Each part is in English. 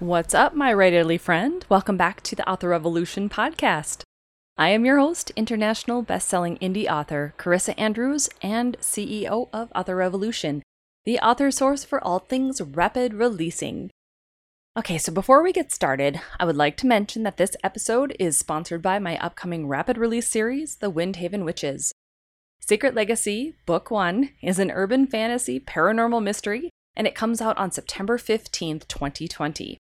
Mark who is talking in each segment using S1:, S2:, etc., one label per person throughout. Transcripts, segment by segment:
S1: What's up, my writerly friend? Welcome back to the Author Revolution podcast. I am your host, international best-selling indie author Carissa Andrews and CEO of Author Revolution, the author source for all things rapid releasing. Okay, so before we get started, I would like to mention that this episode is sponsored by my upcoming rapid release series, The Windhaven Witches. Secret Legacy, Book 1, is an urban fantasy paranormal mystery, and it comes out on September 15th, 2020.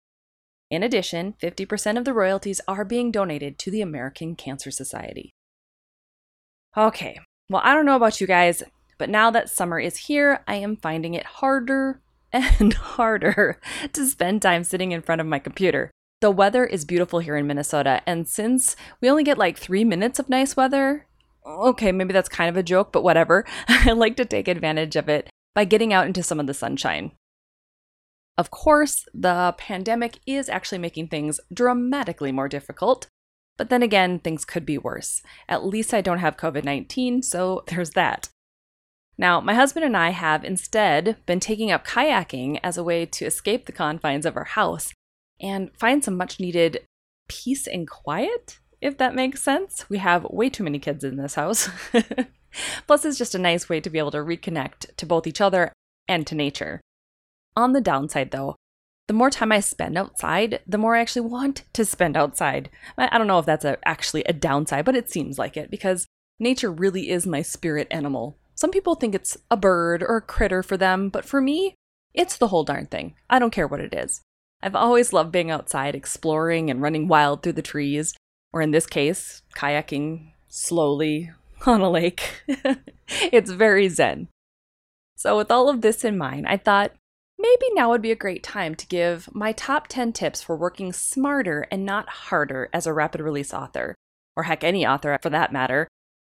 S1: In addition, 50% of the royalties are being donated to the American Cancer Society. Okay, well, I don't know about you guys, but now that summer is here, I am finding it harder and harder to spend time sitting in front of my computer. The weather is beautiful here in Minnesota, and since we only get like three minutes of nice weather, okay, maybe that's kind of a joke, but whatever, I like to take advantage of it by getting out into some of the sunshine. Of course, the pandemic is actually making things dramatically more difficult. But then again, things could be worse. At least I don't have COVID 19, so there's that. Now, my husband and I have instead been taking up kayaking as a way to escape the confines of our house and find some much needed peace and quiet, if that makes sense. We have way too many kids in this house. Plus, it's just a nice way to be able to reconnect to both each other and to nature. On the downside, though, the more time I spend outside, the more I actually want to spend outside. I don't know if that's a, actually a downside, but it seems like it because nature really is my spirit animal. Some people think it's a bird or a critter for them, but for me, it's the whole darn thing. I don't care what it is. I've always loved being outside, exploring and running wild through the trees, or in this case, kayaking slowly on a lake. it's very zen. So, with all of this in mind, I thought maybe now would be a great time to give my top 10 tips for working smarter and not harder as a rapid release author, or heck, any author for that matter.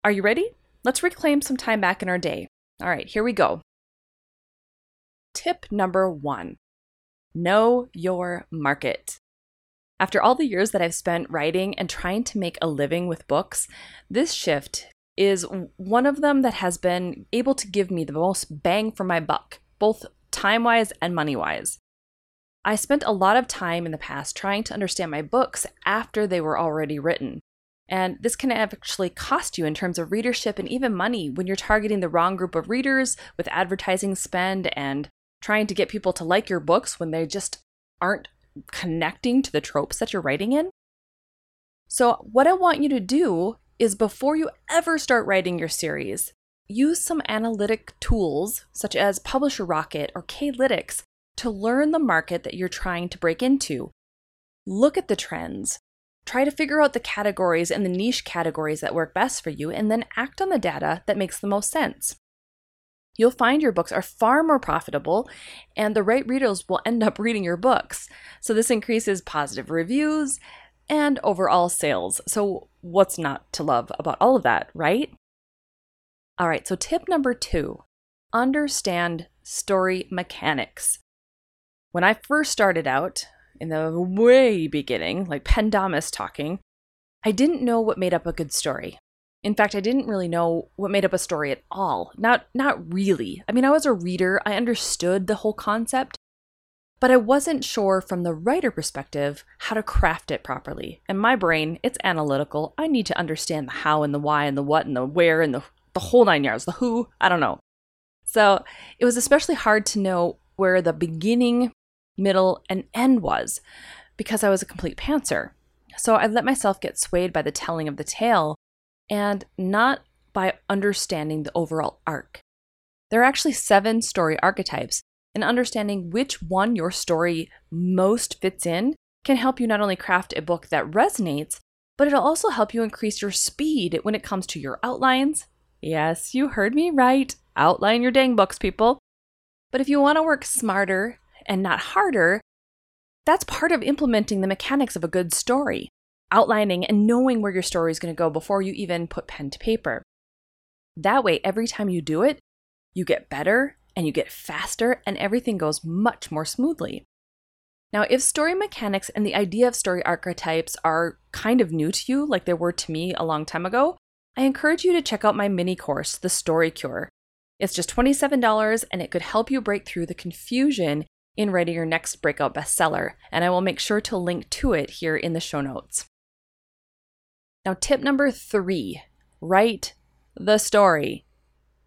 S1: Are you ready? Let's reclaim some time back in our day. All right, here we go. Tip number one know your market. After all the years that I've spent writing and trying to make a living with books, this shift is one of them that has been able to give me the most bang for my buck, both time wise and money wise. I spent a lot of time in the past trying to understand my books after they were already written. And this can actually cost you in terms of readership and even money when you're targeting the wrong group of readers with advertising spend and trying to get people to like your books when they just aren't connecting to the tropes that you're writing in. So, what I want you to do is before you ever start writing your series, use some analytic tools such as Publisher Rocket or Klytics to learn the market that you're trying to break into. Look at the trends. Try to figure out the categories and the niche categories that work best for you, and then act on the data that makes the most sense. You'll find your books are far more profitable, and the right readers will end up reading your books. So, this increases positive reviews and overall sales. So, what's not to love about all of that, right? All right, so tip number two understand story mechanics. When I first started out, in the way beginning, like Pendamis talking, I didn't know what made up a good story. In fact, I didn't really know what made up a story at all. Not not really. I mean, I was a reader, I understood the whole concept, but I wasn't sure from the writer perspective how to craft it properly. And my brain, it's analytical. I need to understand the how and the why and the what and the where and the the whole nine yards, the who, I don't know. So it was especially hard to know where the beginning, middle, and end was because I was a complete pantser. So I let myself get swayed by the telling of the tale and not by understanding the overall arc. There are actually seven story archetypes, and understanding which one your story most fits in can help you not only craft a book that resonates, but it'll also help you increase your speed when it comes to your outlines, Yes, you heard me right. Outline your dang books, people. But if you want to work smarter and not harder, that's part of implementing the mechanics of a good story, outlining and knowing where your story is going to go before you even put pen to paper. That way, every time you do it, you get better and you get faster, and everything goes much more smoothly. Now, if story mechanics and the idea of story archetypes are kind of new to you, like they were to me a long time ago, I encourage you to check out my mini course, The Story Cure. It's just $27 and it could help you break through the confusion in writing your next breakout bestseller, and I will make sure to link to it here in the show notes. Now, tip number three write the story.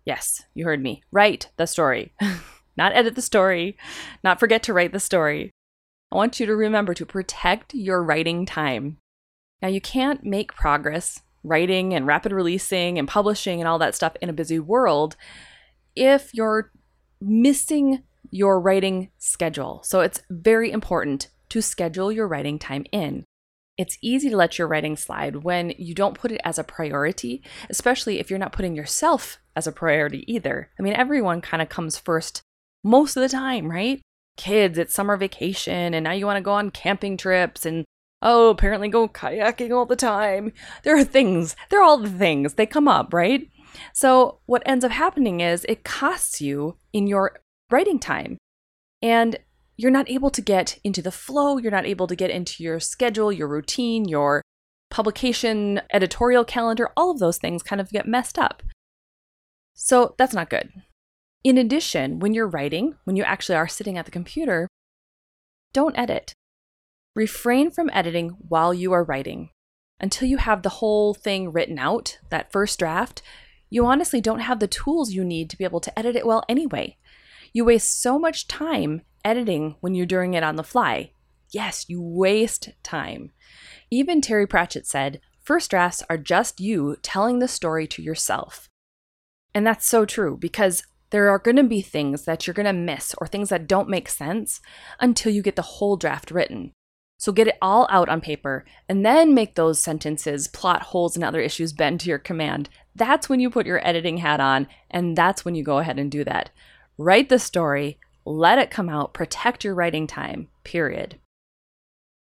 S1: Yes, you heard me. Write the story. not edit the story, not forget to write the story. I want you to remember to protect your writing time. Now, you can't make progress writing and rapid releasing and publishing and all that stuff in a busy world if you're missing your writing schedule. So it's very important to schedule your writing time in. It's easy to let your writing slide when you don't put it as a priority, especially if you're not putting yourself as a priority either. I mean, everyone kind of comes first most of the time, right? Kids, it's summer vacation, and now you want to go on camping trips and oh, apparently go kayaking all the time. There are things, they're all the things, they come up, right? So, what ends up happening is it costs you in your writing time. And you're not able to get into the flow, you're not able to get into your schedule, your routine, your publication, editorial calendar, all of those things kind of get messed up. So, that's not good. In addition, when you're writing, when you actually are sitting at the computer, don't edit. Refrain from editing while you are writing. Until you have the whole thing written out, that first draft, you honestly don't have the tools you need to be able to edit it well anyway. You waste so much time editing when you're doing it on the fly. Yes, you waste time. Even Terry Pratchett said, First drafts are just you telling the story to yourself. And that's so true because there are going to be things that you're going to miss or things that don't make sense until you get the whole draft written. So get it all out on paper and then make those sentences, plot holes, and other issues bend to your command. That's when you put your editing hat on, and that's when you go ahead and do that. Write the story, let it come out, protect your writing time, period.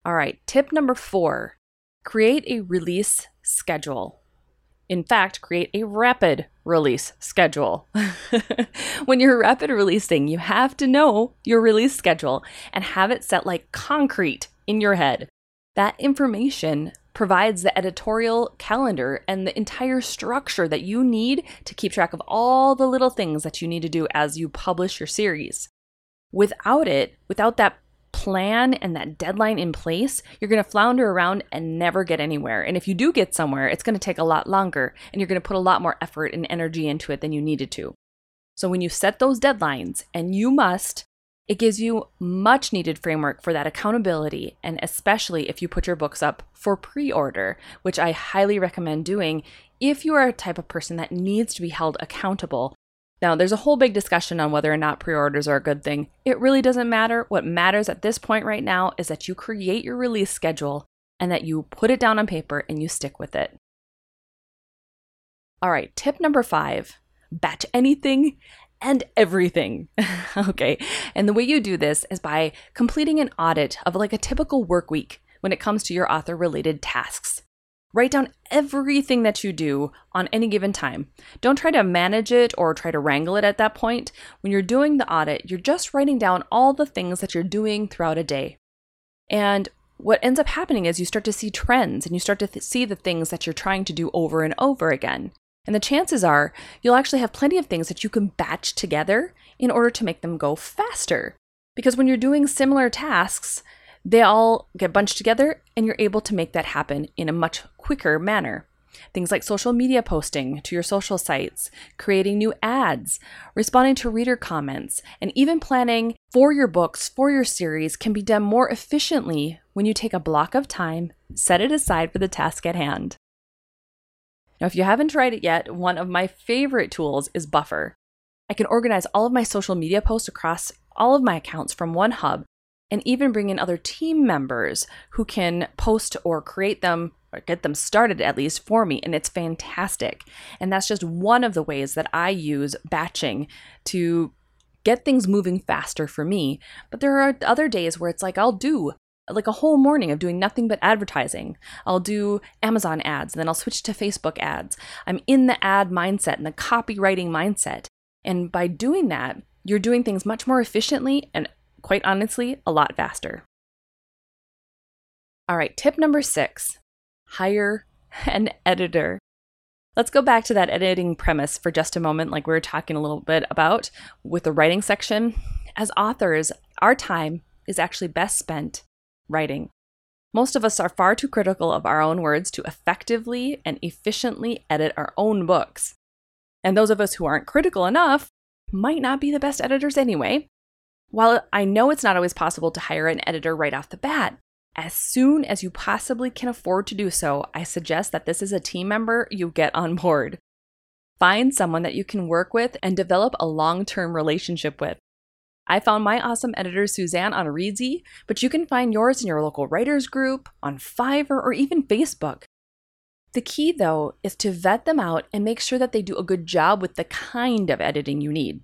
S1: All right, tip number four create a release schedule. In fact, create a rapid release schedule. when you're rapid releasing, you have to know your release schedule and have it set like concrete in your head. That information provides the editorial calendar and the entire structure that you need to keep track of all the little things that you need to do as you publish your series. Without it, without that plan and that deadline in place, you're going to flounder around and never get anywhere. And if you do get somewhere, it's going to take a lot longer and you're going to put a lot more effort and energy into it than you needed to. So when you set those deadlines, and you must it gives you much needed framework for that accountability, and especially if you put your books up for pre order, which I highly recommend doing if you are a type of person that needs to be held accountable. Now, there's a whole big discussion on whether or not pre orders are a good thing. It really doesn't matter. What matters at this point right now is that you create your release schedule and that you put it down on paper and you stick with it. All right, tip number five batch anything and everything. okay. And the way you do this is by completing an audit of like a typical work week when it comes to your author related tasks. Write down everything that you do on any given time. Don't try to manage it or try to wrangle it at that point. When you're doing the audit, you're just writing down all the things that you're doing throughout a day. And what ends up happening is you start to see trends and you start to th- see the things that you're trying to do over and over again. And the chances are you'll actually have plenty of things that you can batch together in order to make them go faster. Because when you're doing similar tasks, they all get bunched together and you're able to make that happen in a much quicker manner. Things like social media posting to your social sites, creating new ads, responding to reader comments, and even planning for your books, for your series can be done more efficiently when you take a block of time, set it aside for the task at hand. Now, if you haven't tried it yet, one of my favorite tools is Buffer. I can organize all of my social media posts across all of my accounts from one hub and even bring in other team members who can post or create them or get them started at least for me. And it's fantastic. And that's just one of the ways that I use batching to get things moving faster for me. But there are other days where it's like I'll do like a whole morning of doing nothing but advertising. I'll do Amazon ads, and then I'll switch to Facebook ads. I'm in the ad mindset and the copywriting mindset. And by doing that, you're doing things much more efficiently and, quite honestly, a lot faster. All right, tip number six hire an editor. Let's go back to that editing premise for just a moment, like we were talking a little bit about with the writing section. as authors, our time is actually best spent writing. Most of us are far too critical of our own words to effectively and efficiently edit our own books. And those of us who aren't critical enough might not be the best editors anyway. While I know it's not always possible to hire an editor right off the bat, as soon as you possibly can afford to do so, I suggest that this is a team member you get on board. Find someone that you can work with and develop a long term relationship with. I found my awesome editor, Suzanne, on Reedsy, but you can find yours in your local writers group, on Fiverr, or even Facebook. The key, though, is to vet them out and make sure that they do a good job with the kind of editing you need.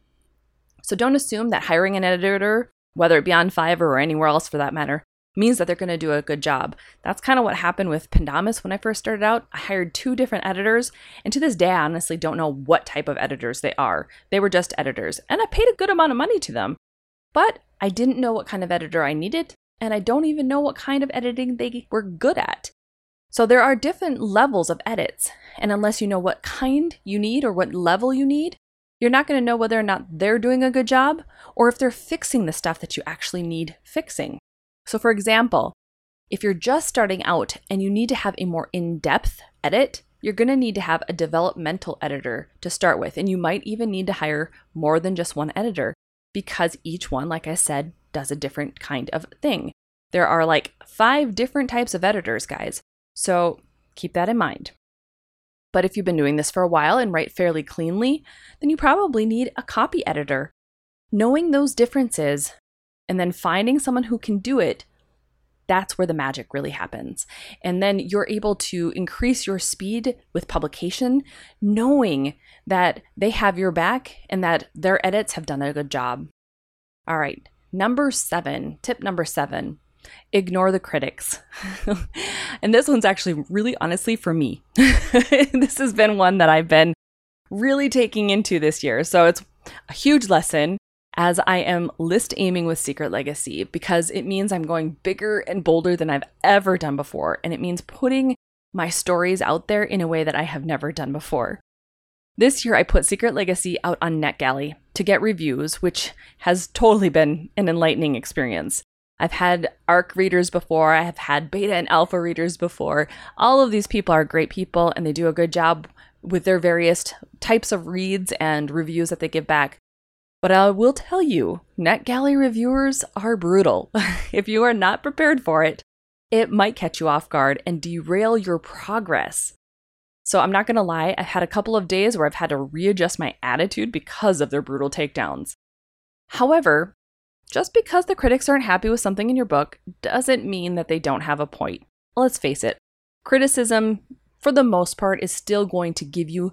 S1: So don't assume that hiring an editor, whether it be on Fiverr or anywhere else for that matter, means that they're going to do a good job. That's kind of what happened with Pendamis when I first started out. I hired two different editors, and to this day, I honestly don't know what type of editors they are. They were just editors, and I paid a good amount of money to them. But I didn't know what kind of editor I needed, and I don't even know what kind of editing they were good at. So there are different levels of edits, and unless you know what kind you need or what level you need, you're not going to know whether or not they're doing a good job or if they're fixing the stuff that you actually need fixing. So, for example, if you're just starting out and you need to have a more in depth edit, you're going to need to have a developmental editor to start with. And you might even need to hire more than just one editor because each one, like I said, does a different kind of thing. There are like five different types of editors, guys. So keep that in mind. But if you've been doing this for a while and write fairly cleanly, then you probably need a copy editor. Knowing those differences and then finding someone who can do it, that's where the magic really happens. And then you're able to increase your speed with publication, knowing that they have your back and that their edits have done a good job. All right, number seven, tip number seven ignore the critics. and this one's actually really honestly for me. this has been one that I've been really taking into this year. So it's a huge lesson as I am list aiming with Secret Legacy because it means I'm going bigger and bolder than I've ever done before. And it means putting my stories out there in a way that I have never done before. This year, I put Secret Legacy out on NetGalley to get reviews, which has totally been an enlightening experience. I've had ARC readers before, I have had beta and alpha readers before. All of these people are great people and they do a good job with their various types of reads and reviews that they give back. But I will tell you, NetGalley reviewers are brutal. if you are not prepared for it, it might catch you off guard and derail your progress. So I'm not to lie, I've had a couple of days where I've had to readjust my attitude because of their brutal takedowns. However, just because the critics aren't happy with something in your book doesn't mean that they don't have a point. Let's face it, criticism, for the most part, is still going to give you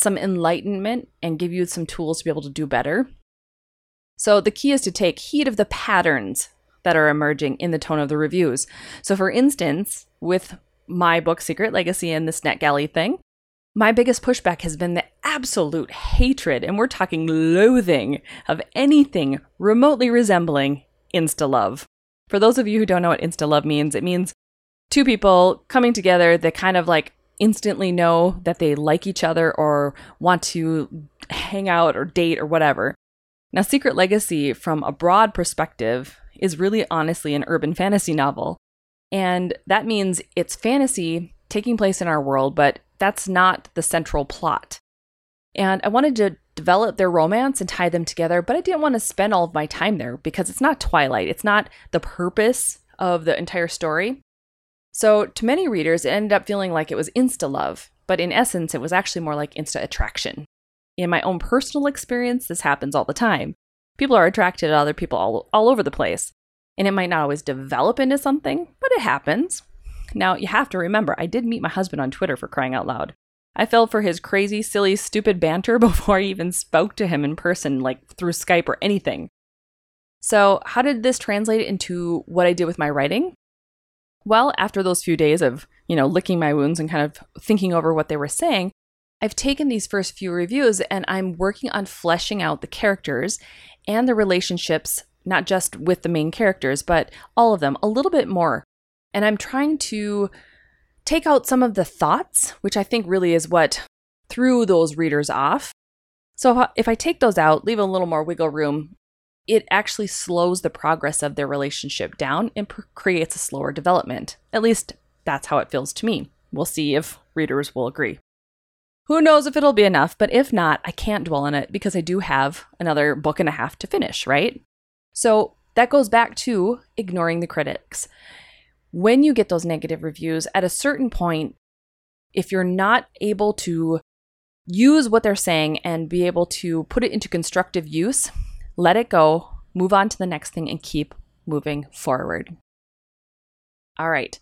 S1: some enlightenment and give you some tools to be able to do better. So the key is to take heed of the patterns that are emerging in the tone of the reviews. So, for instance, with my book Secret Legacy and this NetGalley thing, my biggest pushback has been the absolute hatred, and we're talking loathing, of anything remotely resembling insta love. For those of you who don't know what insta love means, it means two people coming together that kind of like instantly know that they like each other or want to hang out or date or whatever. Now, Secret Legacy, from a broad perspective, is really honestly an urban fantasy novel. And that means it's fantasy taking place in our world, but that's not the central plot. And I wanted to develop their romance and tie them together, but I didn't want to spend all of my time there because it's not Twilight. It's not the purpose of the entire story. So, to many readers, it ended up feeling like it was insta love, but in essence, it was actually more like insta attraction. In my own personal experience, this happens all the time. People are attracted to other people all, all over the place, and it might not always develop into something, but it happens. Now, you have to remember, I did meet my husband on Twitter for crying out loud. I fell for his crazy, silly, stupid banter before I even spoke to him in person, like through Skype or anything. So, how did this translate into what I did with my writing? Well, after those few days of, you know, licking my wounds and kind of thinking over what they were saying, I've taken these first few reviews and I'm working on fleshing out the characters and the relationships, not just with the main characters, but all of them a little bit more. And I'm trying to take out some of the thoughts, which I think really is what threw those readers off. So if I take those out, leave a little more wiggle room, it actually slows the progress of their relationship down and pr- creates a slower development. At least that's how it feels to me. We'll see if readers will agree. Who knows if it'll be enough, but if not, I can't dwell on it because I do have another book and a half to finish, right? So that goes back to ignoring the critics. When you get those negative reviews, at a certain point, if you're not able to use what they're saying and be able to put it into constructive use, let it go, move on to the next thing, and keep moving forward. All right.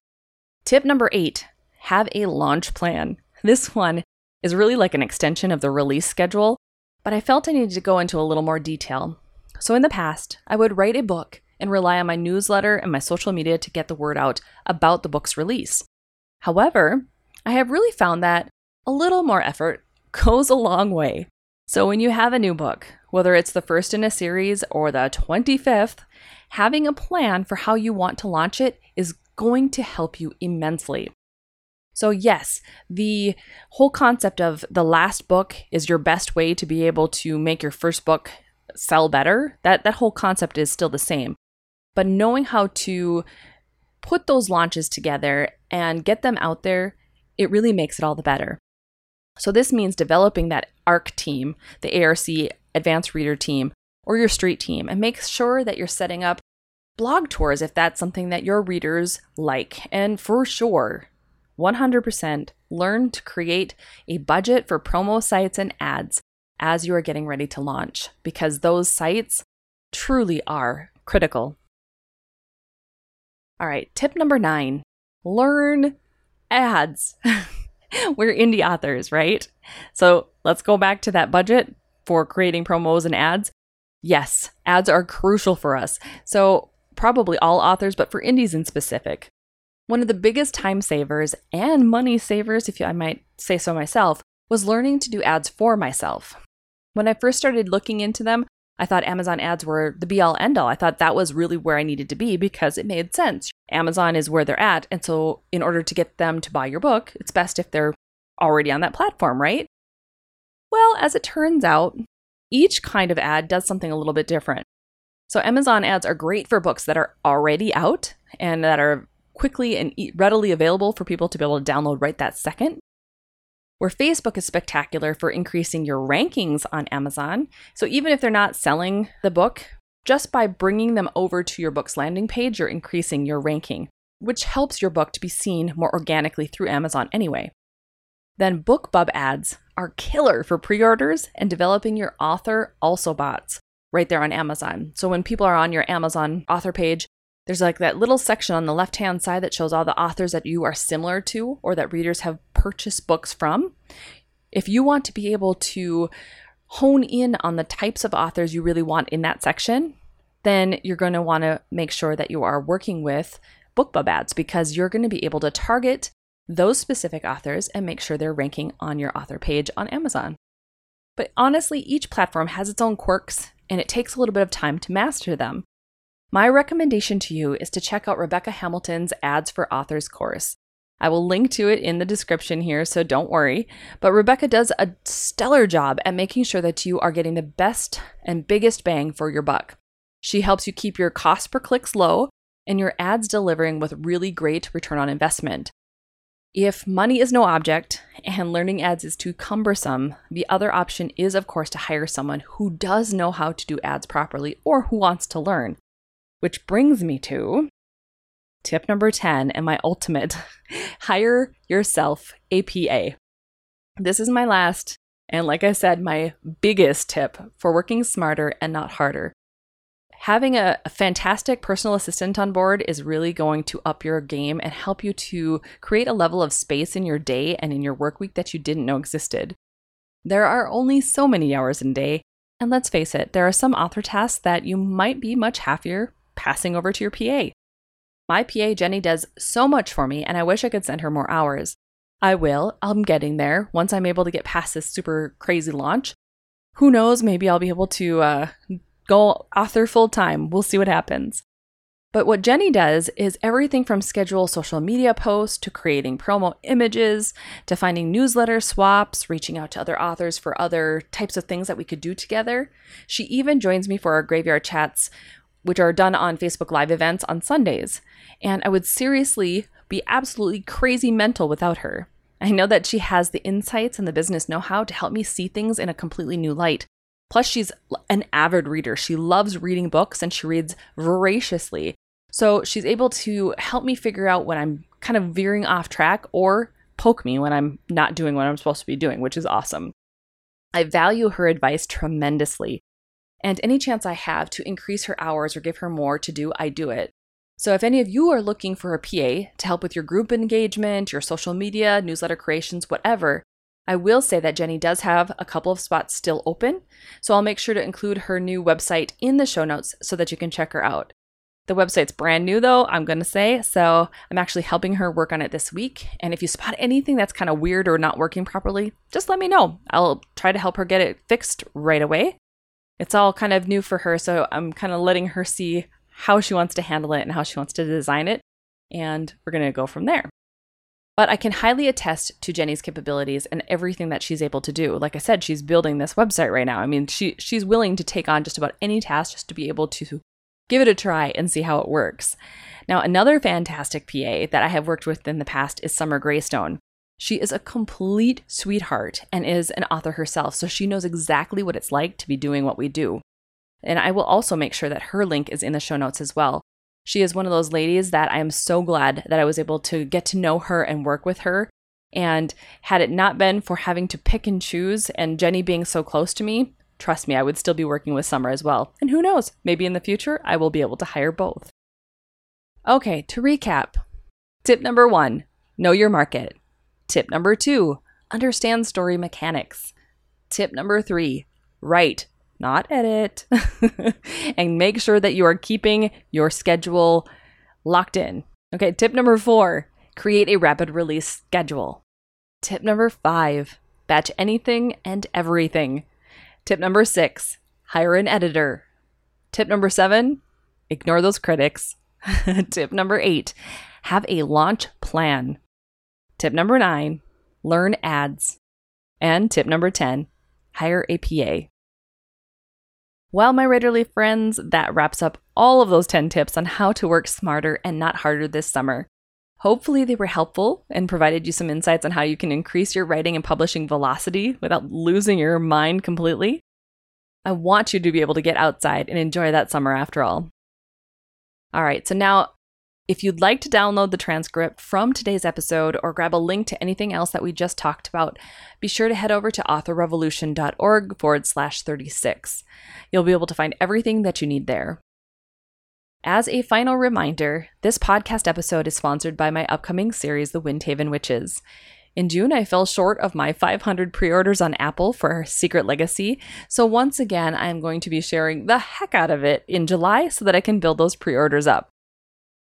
S1: Tip number eight have a launch plan. This one is really like an extension of the release schedule, but I felt I needed to go into a little more detail. So in the past, I would write a book and rely on my newsletter and my social media to get the word out about the book's release. However, I have really found that a little more effort goes a long way. So when you have a new book, whether it's the first in a series or the 25th, having a plan for how you want to launch it is going to help you immensely. So, yes, the whole concept of the last book is your best way to be able to make your first book sell better. That that whole concept is still the same. But knowing how to put those launches together and get them out there, it really makes it all the better. So this means developing that ARC team, the ARC advanced reader team, or your street team, and make sure that you're setting up blog tours if that's something that your readers like. And for sure, 100% learn to create a budget for promo sites and ads as you are getting ready to launch because those sites truly are critical. All right, tip number nine learn ads. We're indie authors, right? So let's go back to that budget for creating promos and ads. Yes, ads are crucial for us. So, probably all authors, but for indies in specific. One of the biggest time savers and money savers, if I might say so myself, was learning to do ads for myself. When I first started looking into them, I thought Amazon ads were the be all end all. I thought that was really where I needed to be because it made sense. Amazon is where they're at. And so, in order to get them to buy your book, it's best if they're already on that platform, right? Well, as it turns out, each kind of ad does something a little bit different. So, Amazon ads are great for books that are already out and that are quickly and readily available for people to be able to download right that second. Where Facebook is spectacular for increasing your rankings on Amazon. So even if they're not selling the book, just by bringing them over to your book's landing page, you're increasing your ranking, which helps your book to be seen more organically through Amazon anyway. Then BookBub ads are killer for pre orders and developing your author also boughts right there on Amazon. So when people are on your Amazon author page, there's like that little section on the left hand side that shows all the authors that you are similar to or that readers have purchased books from. If you want to be able to hone in on the types of authors you really want in that section, then you're going to want to make sure that you are working with BookBub ads because you're going to be able to target those specific authors and make sure they're ranking on your author page on Amazon. But honestly, each platform has its own quirks and it takes a little bit of time to master them. My recommendation to you is to check out Rebecca Hamilton's Ads for Authors course. I will link to it in the description here, so don't worry. But Rebecca does a stellar job at making sure that you are getting the best and biggest bang for your buck. She helps you keep your cost per clicks low and your ads delivering with really great return on investment. If money is no object and learning ads is too cumbersome, the other option is, of course, to hire someone who does know how to do ads properly or who wants to learn. Which brings me to tip number 10 and my ultimate hire yourself a PA. This is my last, and like I said, my biggest tip for working smarter and not harder. Having a, a, fantastic personal assistant on board is really going to up your game and help you to create a level of space in your day and in your work week that you didn't know existed. There are only so many hours in a day, and let's face it, there are some author tasks that you might be much happier passing over to your PA. My PA, Jenny, does so much for me, and I wish I could send her more hours. I will. I'm getting there once I'm able to get past this super crazy launch. Who knows? Maybe I'll be able to uh, go author full time. We'll see what happens. But what Jenny does is everything from schedule social media posts to creating promo images to finding newsletter swaps, reaching out to other authors for other types of things that we could do together. She even joins me for our graveyard chats, which are done on Facebook Live events on Sundays. And I would seriously be absolutely crazy mental without her. I know that she has the insights and the business know how to help me see things in a completely new light. Plus, she's an avid reader. She loves reading books and she reads voraciously. So she's able to help me figure out when I'm kind of veering off track or poke me when I'm not doing what I'm supposed to be doing, which is awesome. I value her advice tremendously. And any chance I have to increase her hours or give her more to do, I do it. So if any of you are looking for a PA to help with your group engagement, your social media, newsletter creations, whatever, I will say that Jenny does have a couple of spots still open, so I'll make sure to include her new website in the show notes so that you can check her out. The website's brand new though, I'm going to say, so I'm actually helping her work on it this week. And if you spot anything that's kind of weird or not working properly, just let me know. I'll try to help her get it fixed right away. It's all kind of new for her, so I'm kind of letting her see how she wants to handle it and how she wants to design it, and we're going to go from there. But I can highly attest to Jenny's capabilities and everything that she's able to do. Like I said, she's building this website right now. I mean, she she's willing to take on just about any task just to be able to give it a try and see how it works. Now, another fantastic PA that I have worked with in the past is Summer Greystone. She is a complete sweetheart and is an author herself, so she knows exactly what it's like to be doing what we do. And I will also make sure that her link is in the show notes as well. She is one of those ladies that I am so glad that I was able to get to know her and work with her. And had it not been for having to pick and choose and Jenny being so close to me, trust me, I would still be working with Summer as well. And who knows, maybe in the future I will be able to hire both. Okay, to recap tip number one know your market. Tip number two understand story mechanics. Tip number three write not edit, and make sure that you are keeping your schedule locked in. Okay, tip number four create a rapid release schedule. Tip number five batch anything and everything. Tip number six hire an editor. Tip number seven ignore those critics. Tip number eight have a launch plan. Tip number nine learn ads. And tip number 10 hire a PA. Well, my Writerly friends, that wraps up all of those 10 tips on how to work smarter and not harder this summer. Hopefully, they were helpful and provided you some insights on how you can increase your writing and publishing velocity without losing your mind completely. I want you to be able to get outside and enjoy that summer after all. All right, so now if you'd like to download the transcript from today's episode or grab a link to anything else that we just talked about, be sure to head over to authorrevolution.org forward slash 36. You'll be able to find everything that you need there. As a final reminder, this podcast episode is sponsored by my upcoming series, The Windhaven Witches. In June, I fell short of my 500 pre orders on Apple for Secret Legacy, so once again, I am going to be sharing the heck out of it in July so that I can build those pre orders up.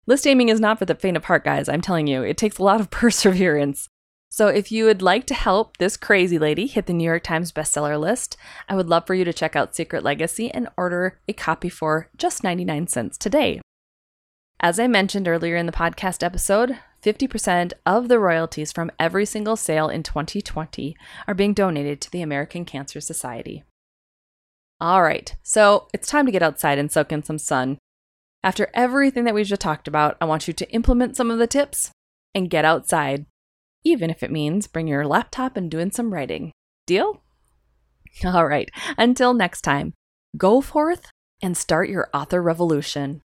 S1: List aiming is not for the faint of heart, guys. I'm telling you, it takes a lot of perseverance. So, if you would like to help this crazy lady hit the New York Times bestseller list, I would love for you to check out Secret Legacy and order a copy for just 99 cents today. As I mentioned earlier in the podcast episode, 50% of the royalties from every single sale in 2020 are being donated to the American Cancer Society. All right, so it's time to get outside and soak in some sun. After everything that we've just talked about, I want you to implement some of the tips and get outside, even if it means bring your laptop and doing some writing. Deal? All right, until next time, go forth and start your author revolution.